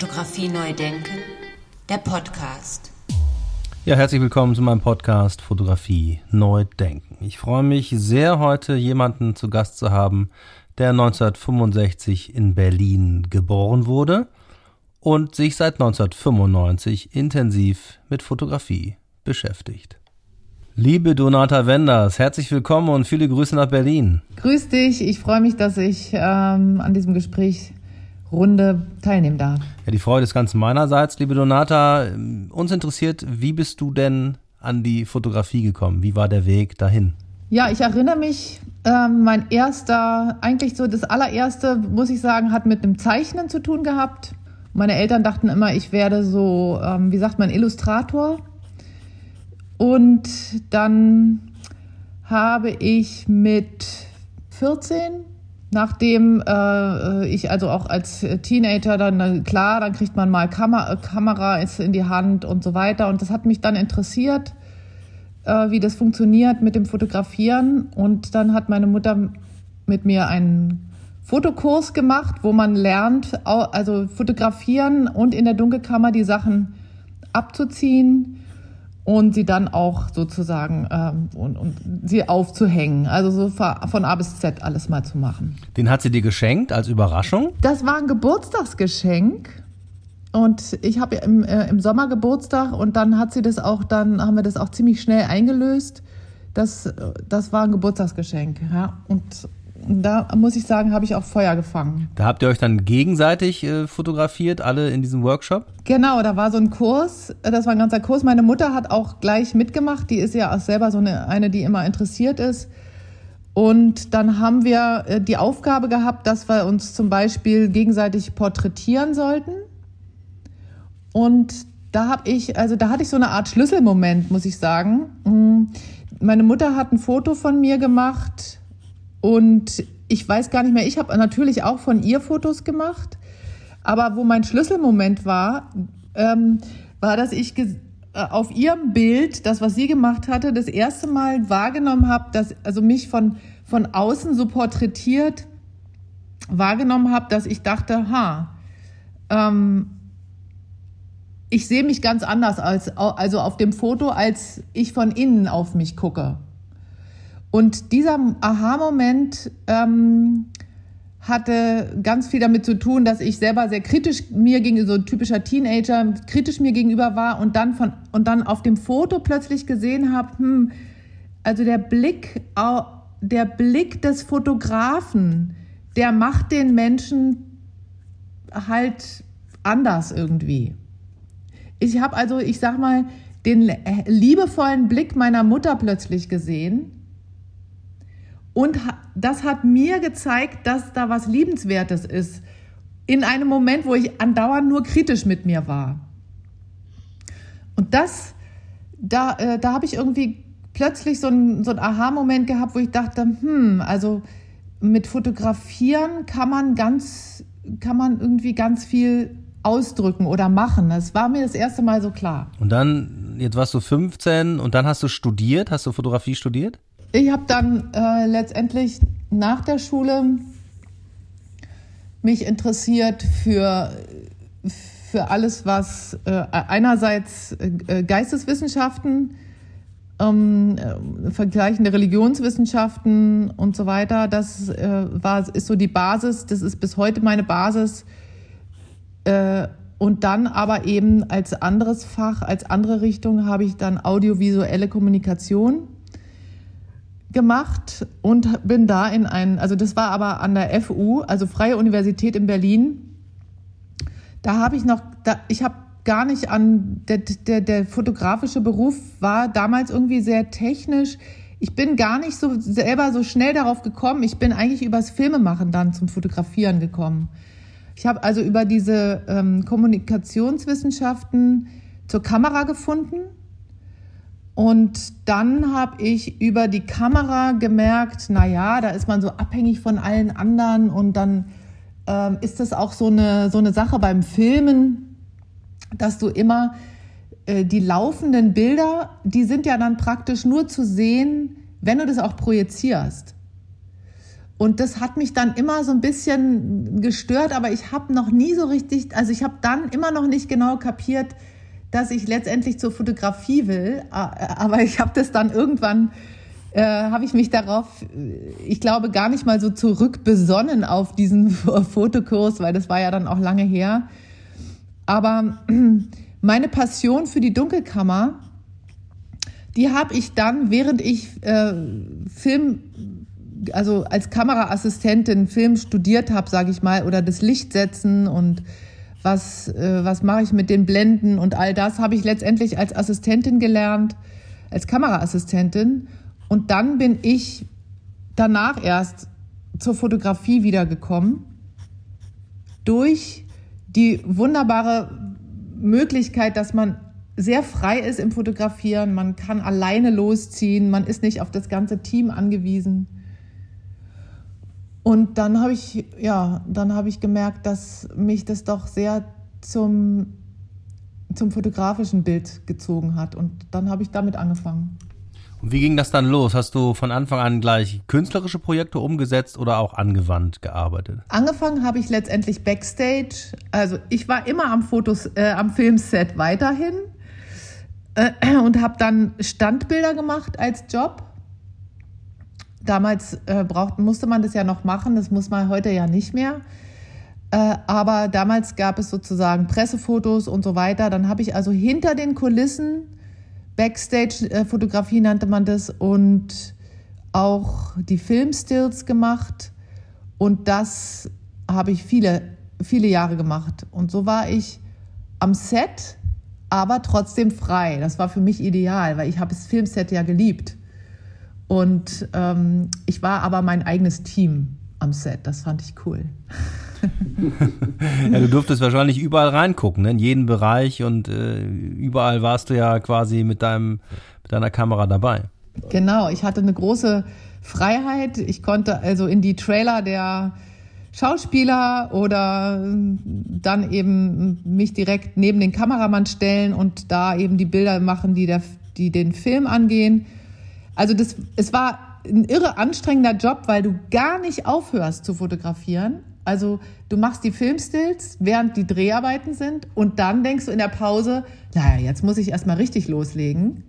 Fotografie neu denken, der Podcast. Ja, herzlich willkommen zu meinem Podcast Fotografie neu denken. Ich freue mich sehr, heute jemanden zu Gast zu haben, der 1965 in Berlin geboren wurde und sich seit 1995 intensiv mit Fotografie beschäftigt. Liebe Donata Wenders, herzlich willkommen und viele Grüße nach Berlin. Grüß dich, ich freue mich, dass ich ähm, an diesem Gespräch Runde teilnehmen darf. Ja, die Freude ist ganz meinerseits, liebe Donata. Uns interessiert, wie bist du denn an die Fotografie gekommen? Wie war der Weg dahin? Ja, ich erinnere mich, ähm, mein erster, eigentlich so das allererste, muss ich sagen, hat mit einem Zeichnen zu tun gehabt. Meine Eltern dachten immer, ich werde so, ähm, wie sagt man, Illustrator. Und dann habe ich mit 14, nachdem äh, ich also auch als Teenager dann, äh, klar, dann kriegt man mal Kamer Kamera in die Hand und so weiter. Und das hat mich dann interessiert, äh, wie das funktioniert mit dem Fotografieren. Und dann hat meine Mutter mit mir einen Fotokurs gemacht, wo man lernt, also fotografieren und in der Dunkelkammer die Sachen abzuziehen und sie dann auch sozusagen ähm, und, und sie aufzuhängen. Also so von A bis Z alles mal zu machen. Den hat sie dir geschenkt als Überraschung? Das war ein Geburtstagsgeschenk. Und ich habe im, äh, im Sommer Geburtstag und dann hat sie das auch, dann haben wir das auch ziemlich schnell eingelöst. Das, das war ein Geburtstagsgeschenk. Ja. Und da muss ich sagen, habe ich auch Feuer gefangen. Da habt ihr euch dann gegenseitig äh, fotografiert, alle in diesem Workshop? Genau, da war so ein Kurs, das war ein ganzer Kurs. Meine Mutter hat auch gleich mitgemacht, die ist ja auch selber so eine, eine die immer interessiert ist. Und dann haben wir äh, die Aufgabe gehabt, dass wir uns zum Beispiel gegenseitig porträtieren sollten. Und da habe ich, also da hatte ich so eine Art Schlüsselmoment, muss ich sagen. Mm, meine Mutter hat ein Foto von mir gemacht und ich weiß gar nicht mehr, ich habe natürlich auch von ihr Fotos gemacht, aber wo mein Schlüsselmoment war, ähm, war, dass ich äh, auf ihrem Bild, das, was sie gemacht hatte, das erste Mal wahrgenommen habe, dass also mich von, von außen so porträtiert wahrgenommen habe, dass ich dachte, ha, ähm, ich sehe mich ganz anders als also auf dem Foto, als ich von innen auf mich gucke. Und dieser Aha-Moment ähm, hatte ganz viel damit zu tun, dass ich selber sehr kritisch mir gegenüber, so ein typischer Teenager, kritisch mir gegenüber war und dann von und dann auf dem Foto plötzlich gesehen habe, hm, also der Blick, der Blick des Fotografen, der macht den Menschen halt anders irgendwie. Ich habe also, ich sag mal, den liebevollen Blick meiner Mutter plötzlich gesehen und das hat mir gezeigt, dass da was Liebenswertes ist. In einem Moment, wo ich andauernd nur kritisch mit mir war. Und das, da, äh, da habe ich irgendwie plötzlich so einen so Aha-Moment gehabt, wo ich dachte, hm, also mit Fotografieren kann man ganz, kann man irgendwie ganz viel ausdrücken oder machen. Das war mir das erste Mal so klar. Und dann, jetzt warst du 15 und dann hast du studiert, hast du Fotografie studiert? Ich habe dann äh, letztendlich nach der Schule mich interessiert für, für alles, was äh, einerseits äh, Geisteswissenschaften, ähm, äh, vergleichende Religionswissenschaften und so weiter. Das äh, war, ist so die Basis, das ist bis heute meine Basis. Äh, und dann aber eben als anderes Fach, als andere Richtung habe ich dann audiovisuelle Kommunikation gemacht und bin da in ein, also das war aber an der FU, also Freie Universität in Berlin. Da habe ich noch, da, ich habe gar nicht an, der, der, der fotografische Beruf war damals irgendwie sehr technisch. Ich bin gar nicht so selber so schnell darauf gekommen. Ich bin eigentlich übers Filmemachen dann zum Fotografieren gekommen. Ich habe also über diese ähm, Kommunikationswissenschaften zur Kamera gefunden und dann habe ich über die Kamera gemerkt, na ja, da ist man so abhängig von allen anderen und dann ähm, ist das auch so eine, so eine Sache beim Filmen, dass du immer äh, die laufenden Bilder, die sind ja dann praktisch nur zu sehen, wenn du das auch projizierst. Und das hat mich dann immer so ein bisschen gestört, aber ich habe noch nie so richtig, also ich habe dann immer noch nicht genau kapiert, dass ich letztendlich zur Fotografie will. Aber ich habe das dann irgendwann, äh, habe ich mich darauf, ich glaube, gar nicht mal so zurückbesonnen auf diesen Fotokurs, weil das war ja dann auch lange her. Aber meine Passion für die Dunkelkammer, die habe ich dann, während ich äh, Film, also als Kameraassistentin Film studiert habe, sage ich mal, oder das Licht setzen und was, äh, was mache ich mit den Blenden und all das habe ich letztendlich als Assistentin gelernt, als Kameraassistentin. Und dann bin ich danach erst zur Fotografie wiedergekommen durch die wunderbare Möglichkeit, dass man sehr frei ist im Fotografieren, man kann alleine losziehen, man ist nicht auf das ganze Team angewiesen. Und dann habe ich, ja, dann habe ich gemerkt, dass mich das doch sehr zum, zum fotografischen Bild gezogen hat. Und dann habe ich damit angefangen. Und wie ging das dann los? Hast du von Anfang an gleich künstlerische Projekte umgesetzt oder auch angewandt gearbeitet? Angefangen habe ich letztendlich backstage. Also ich war immer am Fotos, äh, am Filmset weiterhin äh, und habe dann Standbilder gemacht als Job. Damals äh, braucht, musste man das ja noch machen, das muss man heute ja nicht mehr. Äh, aber damals gab es sozusagen Pressefotos und so weiter. Dann habe ich also hinter den Kulissen, Backstage-Fotografie nannte man das, und auch die Filmstills gemacht. Und das habe ich viele, viele Jahre gemacht. Und so war ich am Set aber trotzdem frei. Das war für mich ideal, weil ich habe das Filmset ja geliebt. Und ähm, ich war aber mein eigenes Team am Set. Das fand ich cool. ja, du durftest wahrscheinlich überall reingucken, ne? in jeden Bereich und äh, überall warst du ja quasi mit, deinem, mit deiner Kamera dabei. Genau, ich hatte eine große Freiheit. Ich konnte also in die Trailer der Schauspieler oder dann eben mich direkt neben den Kameramann stellen und da eben die Bilder machen, die, der, die den Film angehen. Also das, es war ein irre anstrengender Job, weil du gar nicht aufhörst zu fotografieren. Also du machst die Filmstills, während die Dreharbeiten sind und dann denkst du in der Pause, naja, jetzt muss ich erstmal richtig loslegen.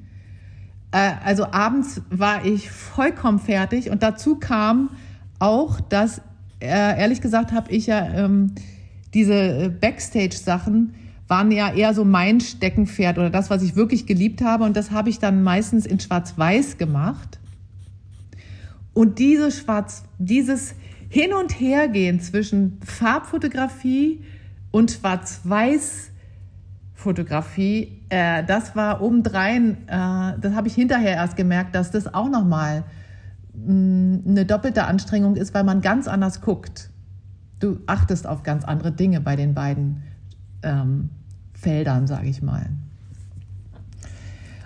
Äh, also abends war ich vollkommen fertig und dazu kam auch, dass äh, ehrlich gesagt habe ich ja ähm, diese äh, Backstage-Sachen waren ja eher so mein Steckenpferd oder das, was ich wirklich geliebt habe. Und das habe ich dann meistens in Schwarz-Weiß gemacht. Und diese Schwarz, dieses Hin- und Hergehen zwischen Farbfotografie und Schwarz-Weiß-Fotografie, äh, das war obendrein, äh, das habe ich hinterher erst gemerkt, dass das auch nochmal mal eine doppelte Anstrengung ist, weil man ganz anders guckt. Du achtest auf ganz andere Dinge bei den beiden ähm, Feldern, sage ich mal.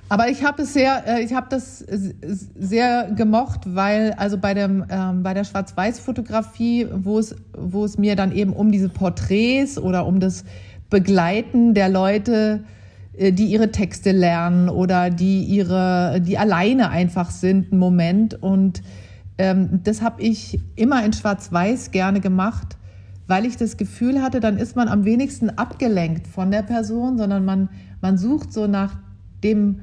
Aber ich habe es sehr, äh, ich habe das sehr gemocht, weil also bei dem ähm, bei der Schwarz-Weiß-Fotografie, wo es wo es mir dann eben um diese Porträts oder um das Begleiten der Leute äh, die ihre Texte lernen oder die ihre, die alleine einfach sind, einen Moment. Und ähm, das habe ich immer in Schwarz-Weiß gerne gemacht, weil ich das Gefühl hatte, dann ist man am wenigsten abgelenkt von der Person, sondern man, man sucht so nach dem,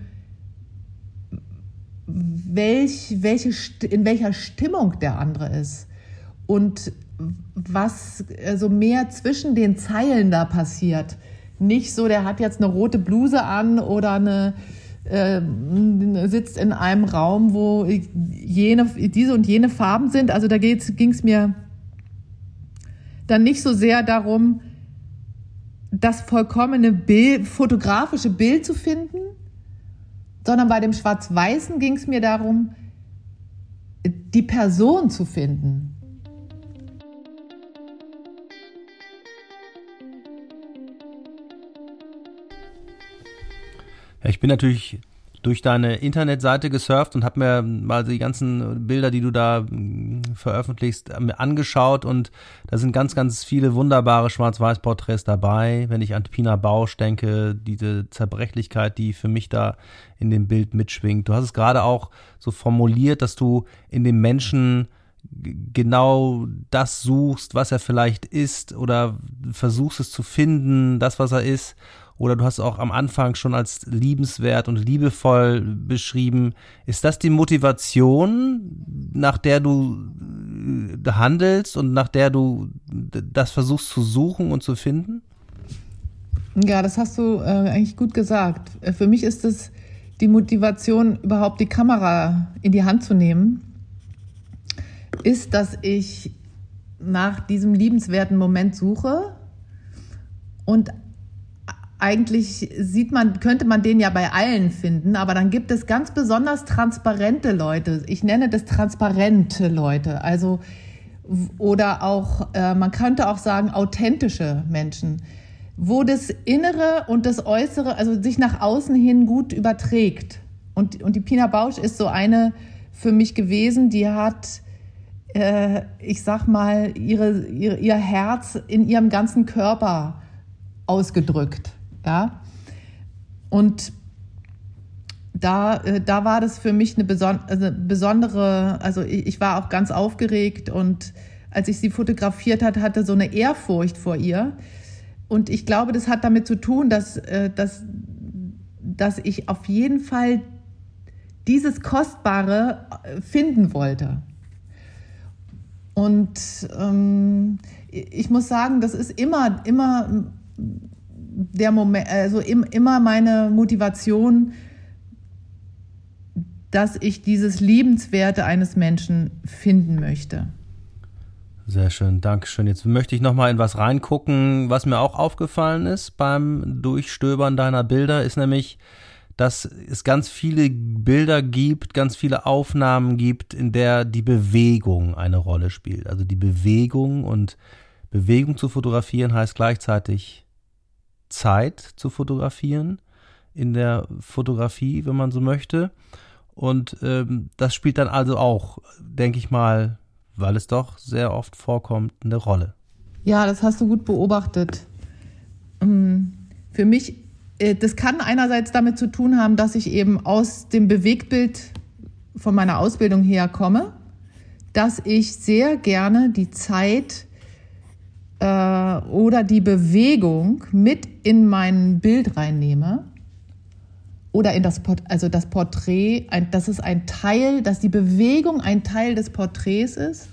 welch, welche, in welcher Stimmung der andere ist. Und was so also mehr zwischen den Zeilen da passiert nicht so, der hat jetzt eine rote Bluse an oder eine äh, sitzt in einem Raum, wo jene, diese und jene Farben sind. Also da ging es mir dann nicht so sehr darum, das vollkommene Bild, fotografische Bild zu finden, sondern bei dem Schwarz-Weißen ging es mir darum, die Person zu finden. Ich bin natürlich durch deine Internetseite gesurft und habe mir mal die ganzen Bilder, die du da hm, veröffentlichst, angeschaut und da sind ganz, ganz viele wunderbare Schwarz-Weiß-Porträts dabei. Wenn ich an Pina Bausch denke, diese Zerbrechlichkeit, die für mich da in dem Bild mitschwingt. Du hast es gerade auch so formuliert, dass du in dem Menschen genau das suchst, was er vielleicht ist oder versuchst es zu finden, das, was er ist. Oder du hast auch am Anfang schon als liebenswert und liebevoll beschrieben. Ist das die Motivation, nach der du äh, handelst und nach der du das versuchst zu suchen und zu finden? Ja, das hast du äh, eigentlich gut gesagt. Äh, für mich ist es die Motivation, überhaupt die Kamera in die Hand zu nehmen ist, dass ich nach diesem liebenswerten Moment suche und eigentlich sieht man, könnte man den ja bei allen finden, aber dann gibt es ganz besonders transparente Leute. Ich nenne das transparente Leute, also oder auch, äh, man könnte auch sagen, authentische Menschen, wo das Innere und das Äußere, also sich nach außen hin gut überträgt. Und, und die Pina Bausch ist so eine für mich gewesen, die hat äh, ich sag mal, ihre, ihre, ihr Herz in ihrem ganzen Körper ausgedrückt. Ja? Und da, äh, da war das für mich eine, beson also besondere, also ich, ich, war auch ganz aufgeregt und als ich sie fotografiert hat, hatte so eine Ehrfurcht vor ihr. Und ich glaube, das hat damit zu tun, dass, äh, dass, dass ich auf jeden Fall dieses Kostbare äh, finden wollte. Und ähm, ich muss sagen, das ist immer, immer der Moment, also immer meine Motivation, dass ich dieses Liebenswerte eines Menschen finden möchte. Sehr schön, Dankeschön. Jetzt möchte ich noch mal in was reingucken, was mir auch aufgefallen ist beim Durchstöbern deiner Bilder, ist nämlich, dass es ganz viele Bilder gibt, ganz viele Aufnahmen gibt, in der die Bewegung eine Rolle spielt. Also die Bewegung und Bewegung zu fotografieren heißt gleichzeitig Zeit zu fotografieren in der Fotografie, wenn man so möchte. Und ähm, das spielt dann also auch, denke ich mal, weil es doch sehr oft vorkommt, eine Rolle. Ja, das hast du gut beobachtet. Ähm, für mich äh, das kann einerseits damit zu tun haben, dass ich eben aus dem Bewegtbild von meiner Ausbildung her komme, dass ich sehr gerne die Zeit äh, oder die Bewegung mit in mein Bild reinnehme oder in das Port also das Porträt, ein, dass es ein Teil, dass die Bewegung ein Teil des Porträts ist.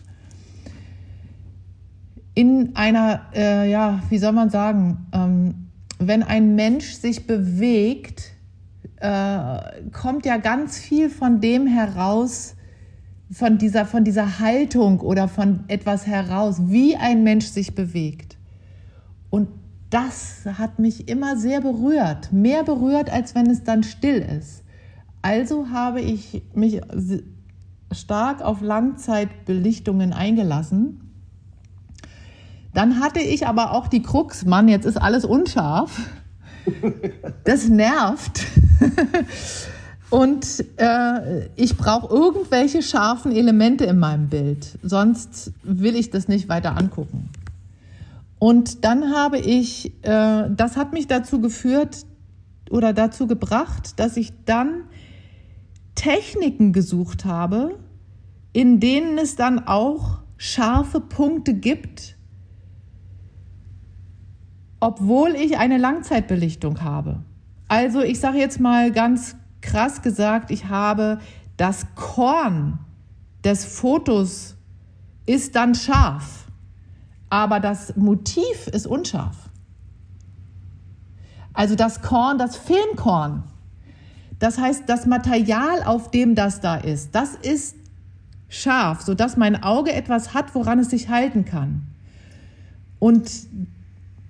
In einer, äh, ja, wie soll man sagen, ähm, wenn ein Mensch sich bewegt, äh, kommt ja ganz viel von dem heraus, von dieser, von dieser Haltung oder von etwas heraus, wie ein Mensch sich bewegt. Und das hat mich immer sehr berührt, mehr berührt, als wenn es dann still ist. Also habe ich mich stark auf Langzeitbelichtungen eingelassen dann hatte ich aber auch die Krux, Mann, jetzt ist alles unscharf. Das nervt. Und äh, ich brauche irgendwelche scharfen Elemente in meinem Bild, sonst will ich das nicht weiter angucken. Und dann habe ich, äh, das hat mich dazu geführt oder dazu gebracht, dass ich dann Techniken gesucht habe, in denen es dann auch scharfe Punkte gibt, obwohl ich eine Langzeitbelichtung habe. Also ich sage jetzt mal ganz krass gesagt, ich habe das Korn des Fotos ist dann scharf, aber das Motiv ist unscharf. Also das Korn, das Filmkorn, das heißt das Material, auf dem das da ist, das ist scharf, sodass mein Auge etwas hat, woran es sich halten kann. Und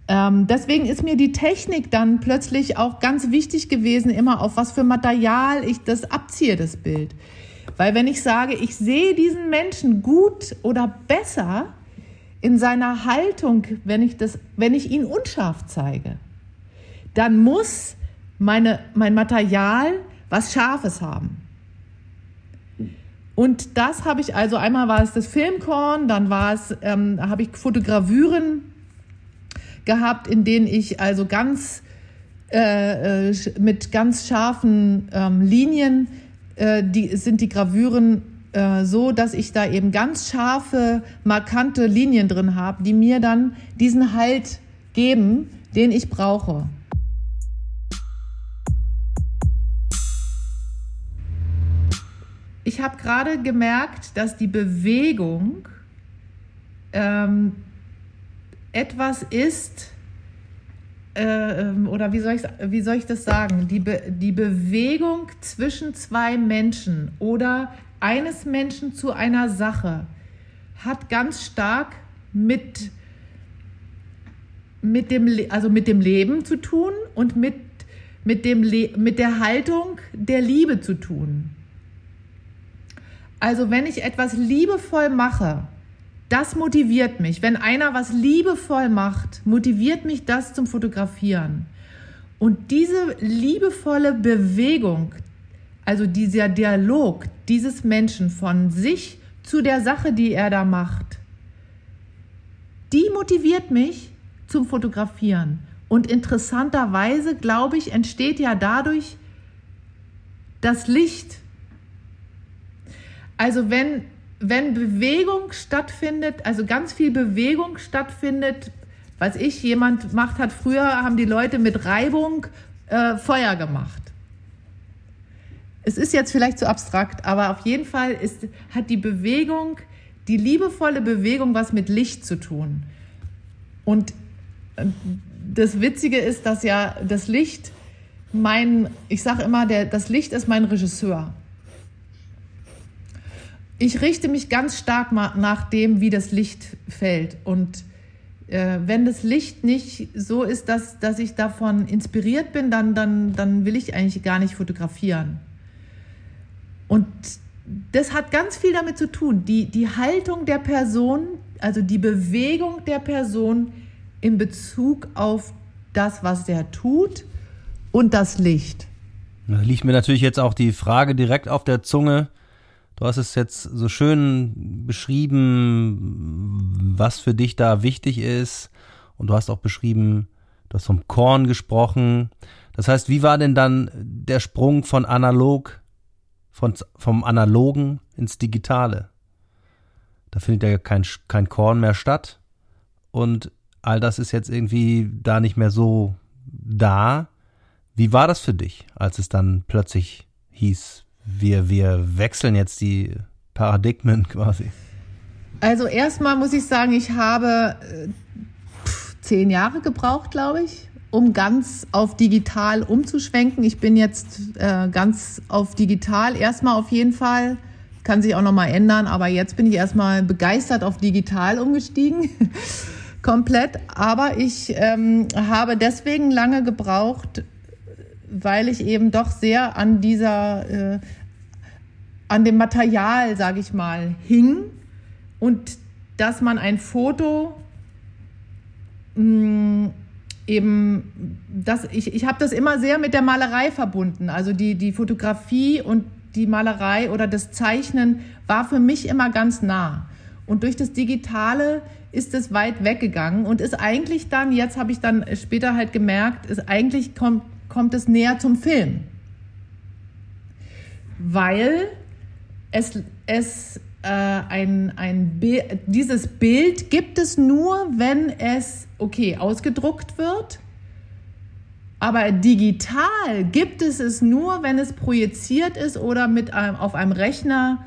ähm, deswegen ist mir die Technik dann plötzlich auch ganz wichtig gewesen, immer auf was für Material ich das abziehe, das Bild. Weil wenn ich sage, ich sehe diesen Menschen gut oder besser in seiner Haltung, wenn ich, das, wenn ich ihn unscharf zeige, dann muss meine, mein Material was Scharfes haben. Und das habe ich also, einmal war es das Filmkorn, dann war es, ähm, habe ich Fotogravüren gehabt, in denen ich also ganz äh, äh, mit ganz scharfen ähm, Linien, äh, die sind die Gravüren äh, so, dass ich da eben ganz scharfe, markante Linien drin habe, die mir dann diesen Halt geben, den ich brauche. Ich habe gerade gemerkt, dass die Bewegung ähm, etwas ist, äh, ähm, oder wie soll, ich, wie soll ich das sagen? Die, Be die Bewegung zwischen zwei Menschen oder eines Menschen zu einer Sache hat ganz stark mit, mit, dem, also mit dem Leben zu tun und mit, mit, dem mit der Haltung der Liebe zu tun. Also wenn ich etwas liebevoll mache, das motiviert mich. Wenn einer was liebevoll macht, motiviert mich das zum Fotografieren. Und diese liebevolle Bewegung, also dieser Dialog dieses Menschen von sich zu der Sache, die er da macht, die motiviert mich zum Fotografieren. Und interessanterweise, glaube ich, entsteht ja dadurch das Licht. Also wenn wenn Bewegung stattfindet, also ganz viel Bewegung stattfindet, was ich, jemand macht hat, früher haben die Leute mit Reibung äh, Feuer gemacht. Es ist jetzt vielleicht zu abstrakt, aber auf jeden Fall ist, hat die Bewegung, die liebevolle Bewegung was mit Licht zu tun. Und äh, das Witzige ist, dass ja das Licht mein, ich sage immer, der, das Licht ist mein Regisseur ich richte mich ganz stark nach dem, wie das Licht fällt. Und äh, wenn das Licht nicht so ist, dass, dass ich davon inspiriert bin, dann, dann, dann will ich eigentlich gar nicht fotografieren. Und das hat ganz viel damit zu tun, die, die Haltung der Person, also die Bewegung der Person in Bezug auf das, was der tut und das Licht. Da liegt mir natürlich jetzt auch die Frage direkt auf der Zunge, Du hast es jetzt so schön beschrieben, was für dich da wichtig ist. Und du hast auch beschrieben, du hast vom Korn gesprochen. Das heißt, wie war denn dann der Sprung von analog, von, vom analogen ins Digitale? Da findet ja kein, kein Korn mehr statt. Und all das ist jetzt irgendwie da nicht mehr so da. Wie war das für dich, als es dann plötzlich hieß, wir, wir wechseln jetzt die Paradigmen quasi. Also erstmal muss ich sagen, ich habe äh, zehn Jahre gebraucht, glaube ich, um ganz auf digital umzuschwenken. Ich bin jetzt äh, ganz auf digital. Erstmal auf jeden Fall, kann sich auch nochmal ändern, aber jetzt bin ich erstmal begeistert auf digital umgestiegen. Komplett. Aber ich ähm, habe deswegen lange gebraucht, weil ich eben doch sehr an dieser, äh, an dem Material, sage ich mal, hing und dass man ein Foto mh, mm, eben, das, ich, ich habe das immer sehr mit der Malerei verbunden. Also die, die Fotografie und die Malerei oder das Zeichnen war für mich immer ganz nah. Und durch das Digitale ist es weit weggegangen und ist eigentlich dann, jetzt habe ich dann später halt gemerkt, ist eigentlich kommt kommt es näher zum Film. Weil es, es äh, ein, ein dieses Bild gibt es nur, wenn es, okay, ausgedruckt wird. Aber digital gibt es es nur, wenn es projiziert ist oder mit einem, auf einem Rechner.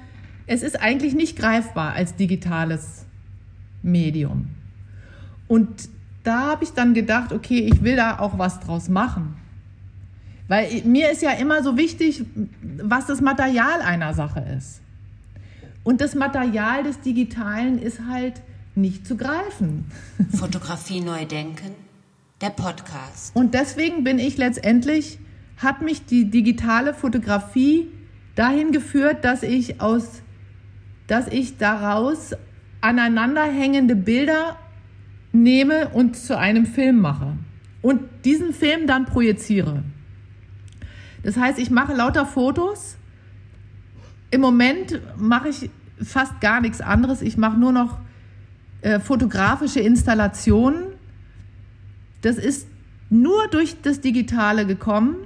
Es ist eigentlich nicht greifbar als digitales Medium. Und da habe ich dann gedacht, okay, ich will da auch was draus machen. Weil mir ist ja immer so wichtig, was das Material einer Sache ist. Und das Material des Digitalen ist halt nicht zu greifen. Fotografie neu denken, der Podcast. Und deswegen bin ich letztendlich, hat mich die digitale Fotografie dahin geführt, dass ich aus, dass ich daraus aneinanderhängende Bilder nehme und zu einem Film mache und diesen Film dann projiziere. Das heißt, ich mache lauter Fotos. Im Moment mache ich fast gar nichts anderes. Ich mache nur noch äh, fotografische Installationen. Das ist nur durch das Digitale gekommen.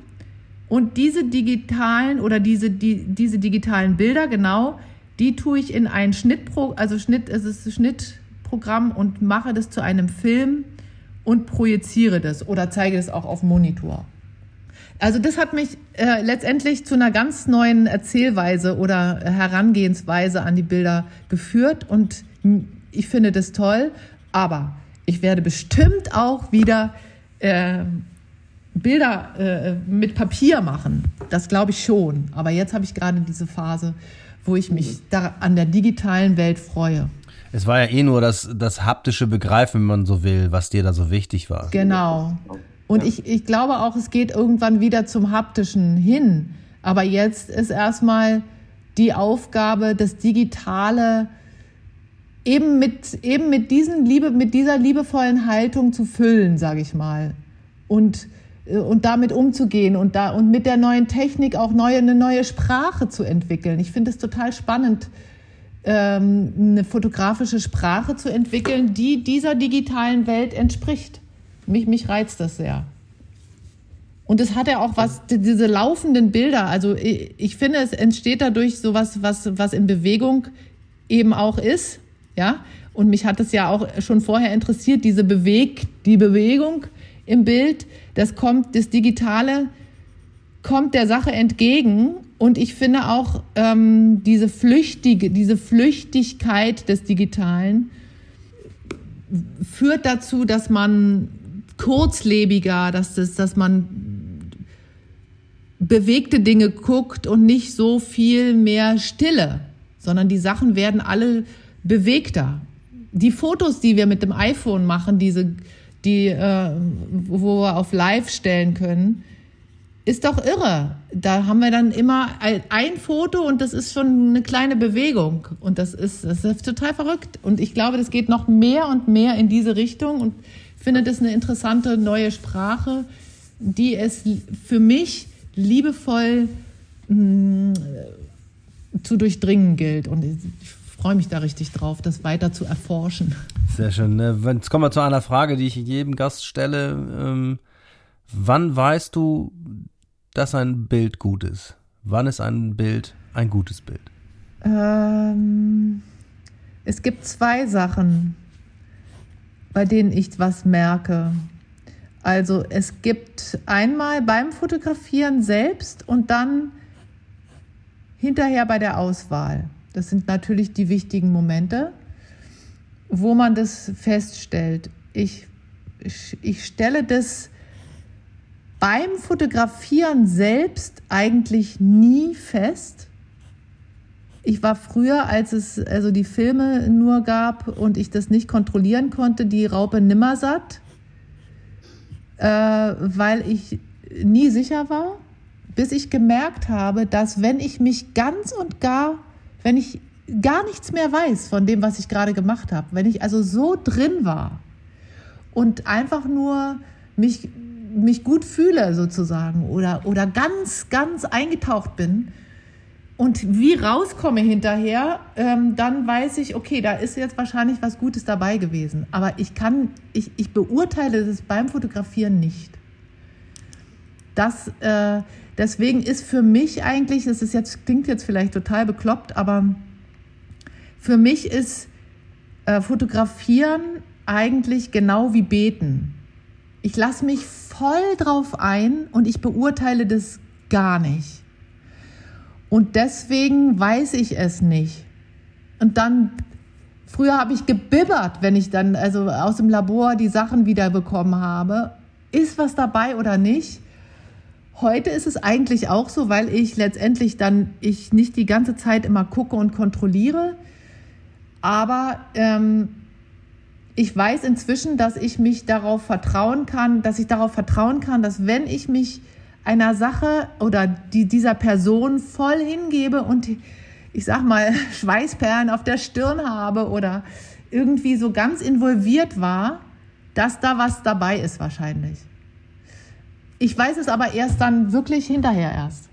Und diese digitalen oder diese, die, diese digitalen Bilder, genau, Die tue ich in ein Schnittpro, also Schnitt, es ist Schnittprogramm und mache das zu einem Film und projiziere das oder zeige das auch auf Monitor. Also das hat mich äh, letztendlich zu einer ganz neuen Erzählweise oder Herangehensweise an die Bilder geführt und ich finde das toll, aber ich werde bestimmt auch wieder äh, Bilder äh, mit Papier machen. Das glaube ich schon. Aber jetzt habe ich gerade diese Phase, wo ich mich da an der digitalen Welt freue. Es war ja eh nur das, das haptische Begreifen, wenn man so will, was dir da so wichtig war. Genau. Und ja. ich, ich glaube auch, es geht irgendwann wieder zum haptischen hin. Aber jetzt ist erstmal die Aufgabe, das Digitale eben mit, eben mit, diesen Liebe, mit dieser liebevollen Haltung zu füllen, sage ich mal. Und, äh, und damit umzugehen und, da, und mit der neuen Technik auch neue, eine neue Sprache zu entwickeln. Ich finde es total spannend, ähm, eine fotografische Sprache zu entwickeln, die dieser digitalen Welt entspricht. Mich, mich reizt das sehr. Und es hat ja auch was, diese laufenden Bilder, also ich, ich finde, es entsteht dadurch so was, was, was in Bewegung eben auch ist, ja. Und mich hat es ja auch schon vorher interessiert, diese Beweg, die Bewegung im Bild, das kommt, das Digitale kommt der Sache entgegen. Und ich finde auch ähm, diese flüchtige, diese Flüchtigkeit des Digitalen führt dazu, dass man kurzlebiger, dass, das, dass man bewegte Dinge guckt und nicht so viel mehr Stille, sondern die Sachen werden alle bewegter. Die Fotos, die wir mit dem iPhone machen, diese, die, äh, wo wir auf Live stellen können, ist doch irre. Da haben wir dann immer ein Foto und das ist schon eine kleine Bewegung. Und das ist, das ist total verrückt. Und ich glaube, das geht noch mehr und mehr in diese Richtung. Und finde das eine interessante neue Sprache, die es für mich liebevoll mh, mm, zu durchdringen gilt. Und ich freue mich da richtig drauf, das weiter zu erforschen. Sehr schön. Ne? Jetzt kommen wir zu einer Frage, die ich jedem Gast stelle. Ähm, wann weißt du, dass ein Bild gut ist? Wann ist ein Bild ein gutes Bild? Ähm, es gibt zwei Sachen bei denen ich was merke. Also es gibt einmal beim Fotografieren selbst und dann hinterher bei der Auswahl. Das sind natürlich die wichtigen Momente, wo man das feststellt. Ich, ich stelle das beim Fotografieren selbst eigentlich nie fest, ich war früher, als es also die Filme nur gab und ich das nicht kontrollieren konnte, die Raupe Nimmersatt, äh, weil ich nie sicher war, bis ich gemerkt habe, dass wenn ich mich ganz und gar, wenn ich gar nichts mehr weiß von dem, was ich gerade gemacht habe, wenn ich also so drin war und einfach nur mich, mich gut fühle sozusagen oder, oder ganz, ganz eingetaucht bin, und wie rauskomme hinterher, ähm, dann weiß ich, okay, da ist jetzt wahrscheinlich was Gutes dabei gewesen. Aber ich kann, ich, ich beurteile das beim Fotografieren nicht. Das, äh, deswegen ist für mich eigentlich, das ist jetzt, klingt jetzt vielleicht total bekloppt, aber für mich ist äh, Fotografieren eigentlich genau wie Beten. Ich lasse mich voll drauf ein und ich beurteile das gar nicht. Und deswegen weiß ich es nicht. Und dann, früher habe ich gebibbert, wenn ich dann also aus dem Labor die Sachen wiederbekommen habe. Ist was dabei oder nicht? Heute ist es eigentlich auch so, weil ich letztendlich dann ich nicht die ganze Zeit immer gucke und kontrolliere. Aber ähm, ich weiß inzwischen, dass ich mich darauf vertrauen kann, dass ich darauf vertrauen kann, dass wenn ich mich einer Sache oder die, dieser Person voll hingebe und ich sag mal Schweißperlen auf der Stirn habe oder irgendwie so ganz involviert war, dass da was dabei ist wahrscheinlich. Ich weiß es aber erst dann wirklich hinterher erst.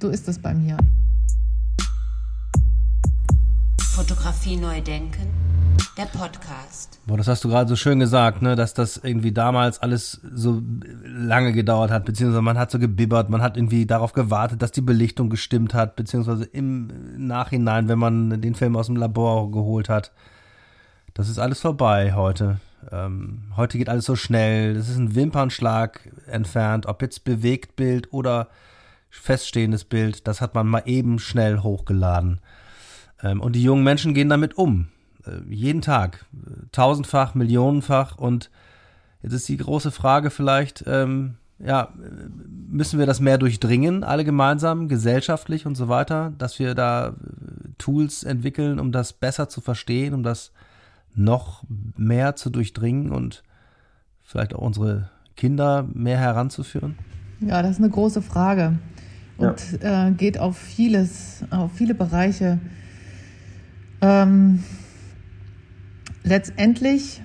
So ist es bei mir. Fotografie neu denken der Podcast. Boah, das hast du gerade so schön gesagt, ne, dass das irgendwie damals alles so lange gedauert hat, beziehungsweise man hat so gebibbert, man hat irgendwie darauf gewartet, dass die Belichtung gestimmt hat, beziehungsweise im Nachhinein, wenn man den Film aus dem Labor geholt hat. Das ist alles vorbei heute. Ähm, heute geht alles so schnell. Es ist ein Wimpernschlag entfernt, ob jetzt Bewegtbild oder feststehendes Bild, das hat man mal eben schnell hochgeladen. Ähm, und die jungen Menschen gehen damit um. Äh, jeden Tag. Tausendfach, millionenfach. Und jetzt ist die große Frage vielleicht, ähm, ja, müssen wir das mehr durchdringen, alle gemeinsam, gesellschaftlich und so weiter, dass wir da äh, Tools entwickeln, um das besser zu verstehen, um das noch mehr zu durchdringen und vielleicht auch unsere Kinder mehr heranzuführen? Ja, das ist eine große Frage und ja. äh, geht auf vieles, auf viele Bereiche. Ähm, letztendlich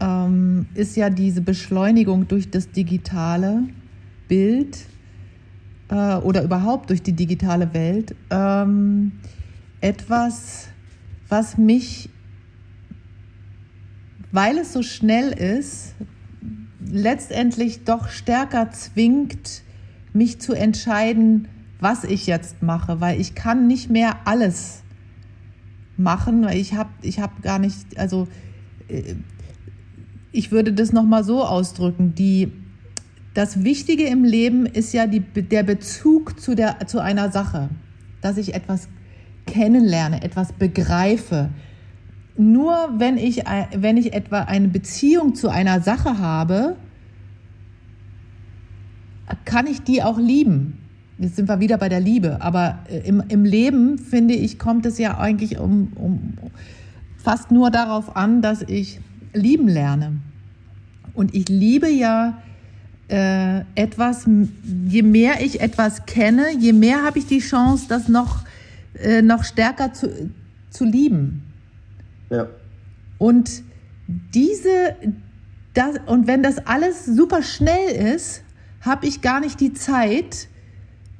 ähm, ist ja diese Beschleunigung durch das digitale Bild äh, oder überhaupt durch die digitale Welt ähm, etwas, was mich, weil es so schnell ist, letztendlich doch stärker zwingt, mich zu entscheiden, was ich jetzt mache, weil ich kann nicht mehr alles machen, weil ich habe ich hab gar nicht, also äh, ich würde das nochmal so ausdrücken, die, das Wichtige im Leben ist ja die, der Bezug zu, der, zu einer Sache, dass ich etwas kennenlerne, etwas begreife. Nur wenn ich, wenn ich etwa eine Beziehung zu einer Sache habe, kann ich die auch lieben. Jetzt sind wir wieder bei der Liebe, aber äh, im, im Leben, finde ich, kommt es ja eigentlich um, um fast nur darauf an, dass ich lieben lerne. Und ich liebe ja äh, etwas, je mehr ich etwas kenne, je mehr habe ich die Chance, das noch, äh, noch stärker zu, zu lieben. Ja. Und diese, das, und wenn das alles super schnell ist, habe ich gar nicht die Zeit,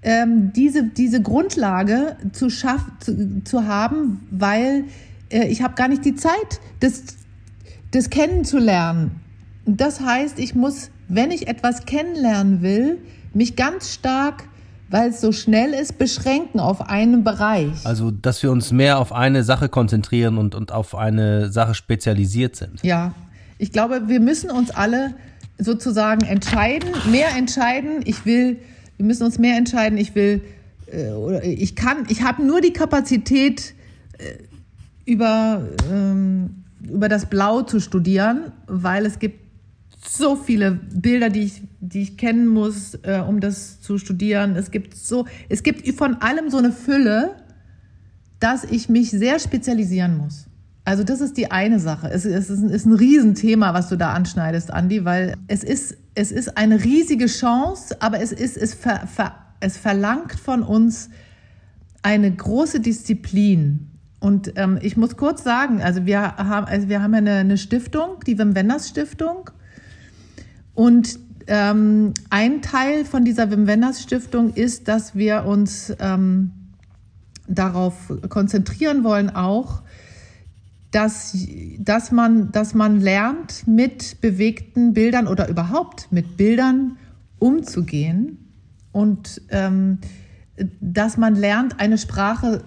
ähm, diese, diese Grundlage zu, schaff, zu, zu haben, weil äh, ich habe gar nicht die Zeit, das, das kennenzulernen. Das heißt, ich muss, wenn ich etwas kennenlernen will, mich ganz stark weil es so schnell ist, beschränken auf einen Bereich. Also, dass wir uns mehr auf eine Sache konzentrieren und, und auf eine Sache spezialisiert sind. Ja, ich glaube, wir müssen uns alle sozusagen entscheiden, mehr entscheiden. Ich will, wir müssen uns mehr entscheiden. Ich will, äh, oder ich kann, ich habe nur die Kapazität, äh, über, ähm, über das Blau zu studieren, weil es gibt so viele Bilder, die ich, die ich kennen muss, äh, um das zu studieren. Es gibt so, es gibt von allem so eine Fülle, dass ich mich sehr spezialisieren muss. Also das ist die eine Sache. Es, es ist, ein, ist ein Riesenthema, was du da anschneidest, Andi, weil es ist, es ist eine riesige Chance, aber es, ist, es, ver, ver, es verlangt von uns eine große Disziplin. Und ähm, ich muss kurz sagen, also wir haben, also wir haben eine, eine Stiftung, die Wim Wenders Stiftung. Und ähm, ein Teil von dieser Wim Wenders Stiftung ist, dass wir uns ähm, darauf konzentrieren wollen, auch dass, dass, man, dass man lernt, mit bewegten Bildern oder überhaupt mit Bildern umzugehen und ähm, dass man lernt, eine Sprache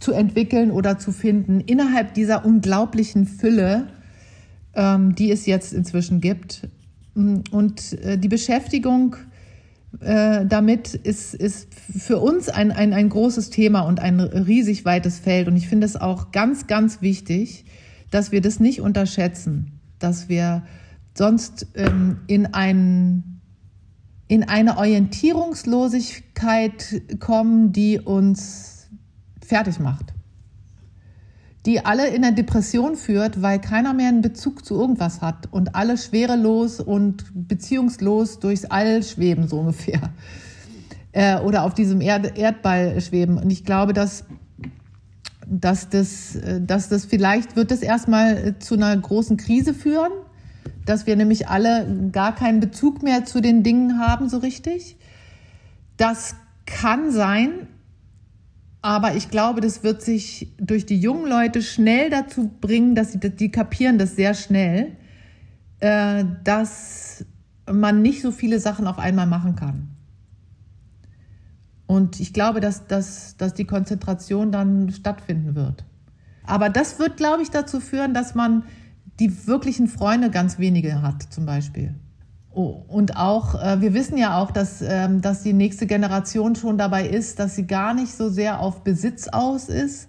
zu entwickeln oder zu finden innerhalb dieser unglaublichen Fülle, ähm, die es jetzt inzwischen gibt. Und äh, die Beschäftigung äh, damit ist, ist für uns ein, ein, ein großes Thema und ein riesig weites Feld. Und ich finde es auch ganz, ganz wichtig, dass wir das nicht unterschätzen, dass wir sonst ähm, in, ein, in eine Orientierungslosigkeit kommen, die uns fertig macht die alle in eine Depression führt, weil keiner mehr einen Bezug zu irgendwas hat und alle schwerelos und beziehungslos durchs All schweben, so ungefähr. Äh, oder auf diesem Erd Erdball schweben. Und ich glaube, dass, dass, das, dass das vielleicht wird das erstmal zu einer großen Krise führen, dass wir nämlich alle gar keinen Bezug mehr zu den Dingen haben, so richtig. Das kann sein, Aber ich glaube, das wird sich durch die jungen Leute schnell dazu bringen, dass sie die kapieren das sehr schnell, äh, dass man nicht so viele Sachen auf einmal machen kann. Und ich glaube, dass, dass, dass die Konzentration dann stattfinden wird. Aber das wird, glaube ich, dazu führen, dass man die wirklichen Freunde ganz wenige hat, zum Beispiel. Oh, und auch, äh, wir wissen ja auch, dass, ähm, dass die nächste Generation schon dabei ist, dass sie gar nicht so sehr auf Besitz aus ist,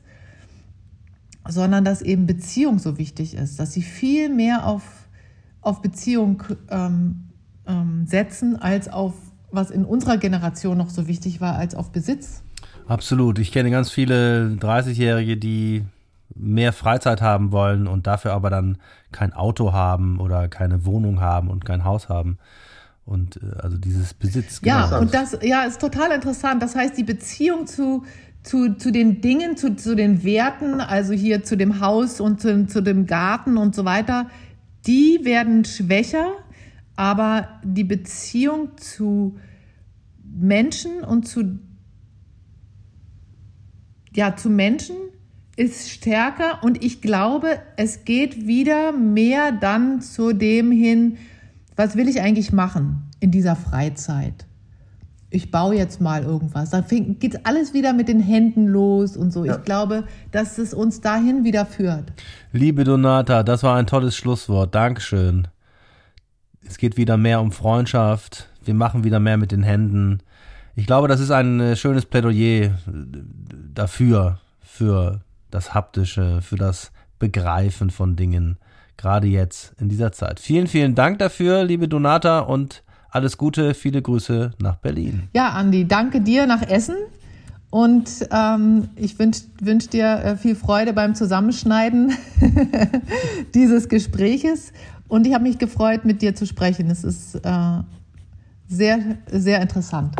sondern dass eben Beziehung so wichtig ist, dass sie viel mehr auf, auf Beziehung ähm, ähm, setzen, als auf, was in unserer Generation noch so wichtig war, als auf Besitz. Absolut. Ich kenne ganz viele 30-Jährige, die mehr Freizeit haben wollen und dafür aber dann kein Auto haben oder keine Wohnung haben und kein Haus haben. Und äh, also dieses Besitz. Ja, und das ja ist total interessant. Das heißt, die Beziehung zu, zu, zu den Dingen, zu, zu den Werten, also hier zu dem Haus und zu, zu dem Garten und so weiter, die werden schwächer, aber die Beziehung zu Menschen und zu ja, zu Menschen ist stärker und ich glaube, es geht wieder mehr dann zu dem hin, was will ich eigentlich machen in dieser Freizeit? Ich baue jetzt mal irgendwas. Dann geht alles wieder mit den Händen los und so. Ja. Ich glaube, dass es uns dahin wieder führt. Liebe Donata, das war ein tolles Schlusswort. Dankeschön. Es geht wieder mehr um Freundschaft. Wir machen wieder mehr mit den Händen. Ich glaube, das ist ein äh, schönes Plädoyer dafür, für das Haptische, für das Begreifen von Dingen, gerade jetzt in dieser Zeit. Vielen, vielen Dank dafür, liebe Donata, und alles Gute, viele Grüße nach Berlin. Ja, Andi, danke dir nach Essen. Und ähm, ich wünsche wünsch dir äh, viel Freude beim Zusammenschneiden dieses Gespräches. Und ich habe mich gefreut, mit dir zu sprechen. Es ist äh, sehr, sehr interessant.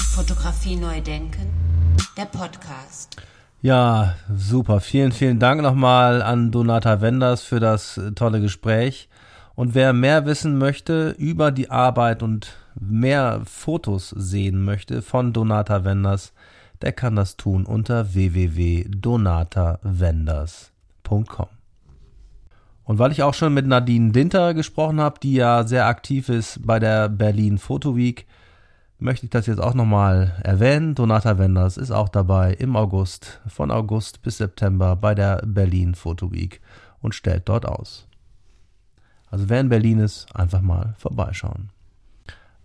Fotografie neu denken der Podcast. Ja, super. Vielen, vielen Dank nochmal an Donata Wenders für das äh, tolle Gespräch. Und wer mehr wissen möchte über die Arbeit und mehr Fotos sehen möchte von Donata Wenders, der kann das tun unter www.donatawenders.com. Und weil ich auch schon mit Nadine Dinter gesprochen habe, die ja sehr aktiv ist bei der Berlin Photo Week, möchte ich das jetzt auch nochmal erwähnen. Donata Wenders ist auch dabei im August, von August bis September bei der Berlin Photo Week und stellt dort aus. Also wer in Berlin ist, einfach mal vorbeischauen.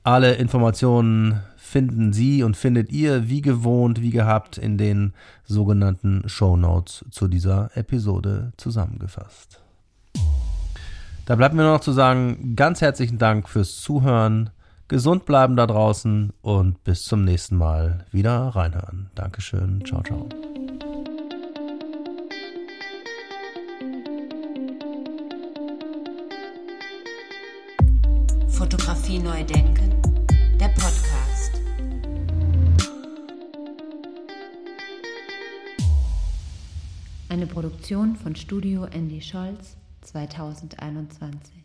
Alle Informationen finden Sie und findet ihr wie gewohnt, wie gehabt in den sogenannten Show Notes zu dieser Episode zusammengefasst. Da bleibt mir noch zu sagen, ganz herzlichen Dank fürs Zuhören. Gesund bleiben da draußen und bis zum nächsten Mal wieder reinhören. Dankeschön. Ciao, ciao. Fotografie neu denken, der Podcast. Eine Produktion von Studio Andy Scholz 2021.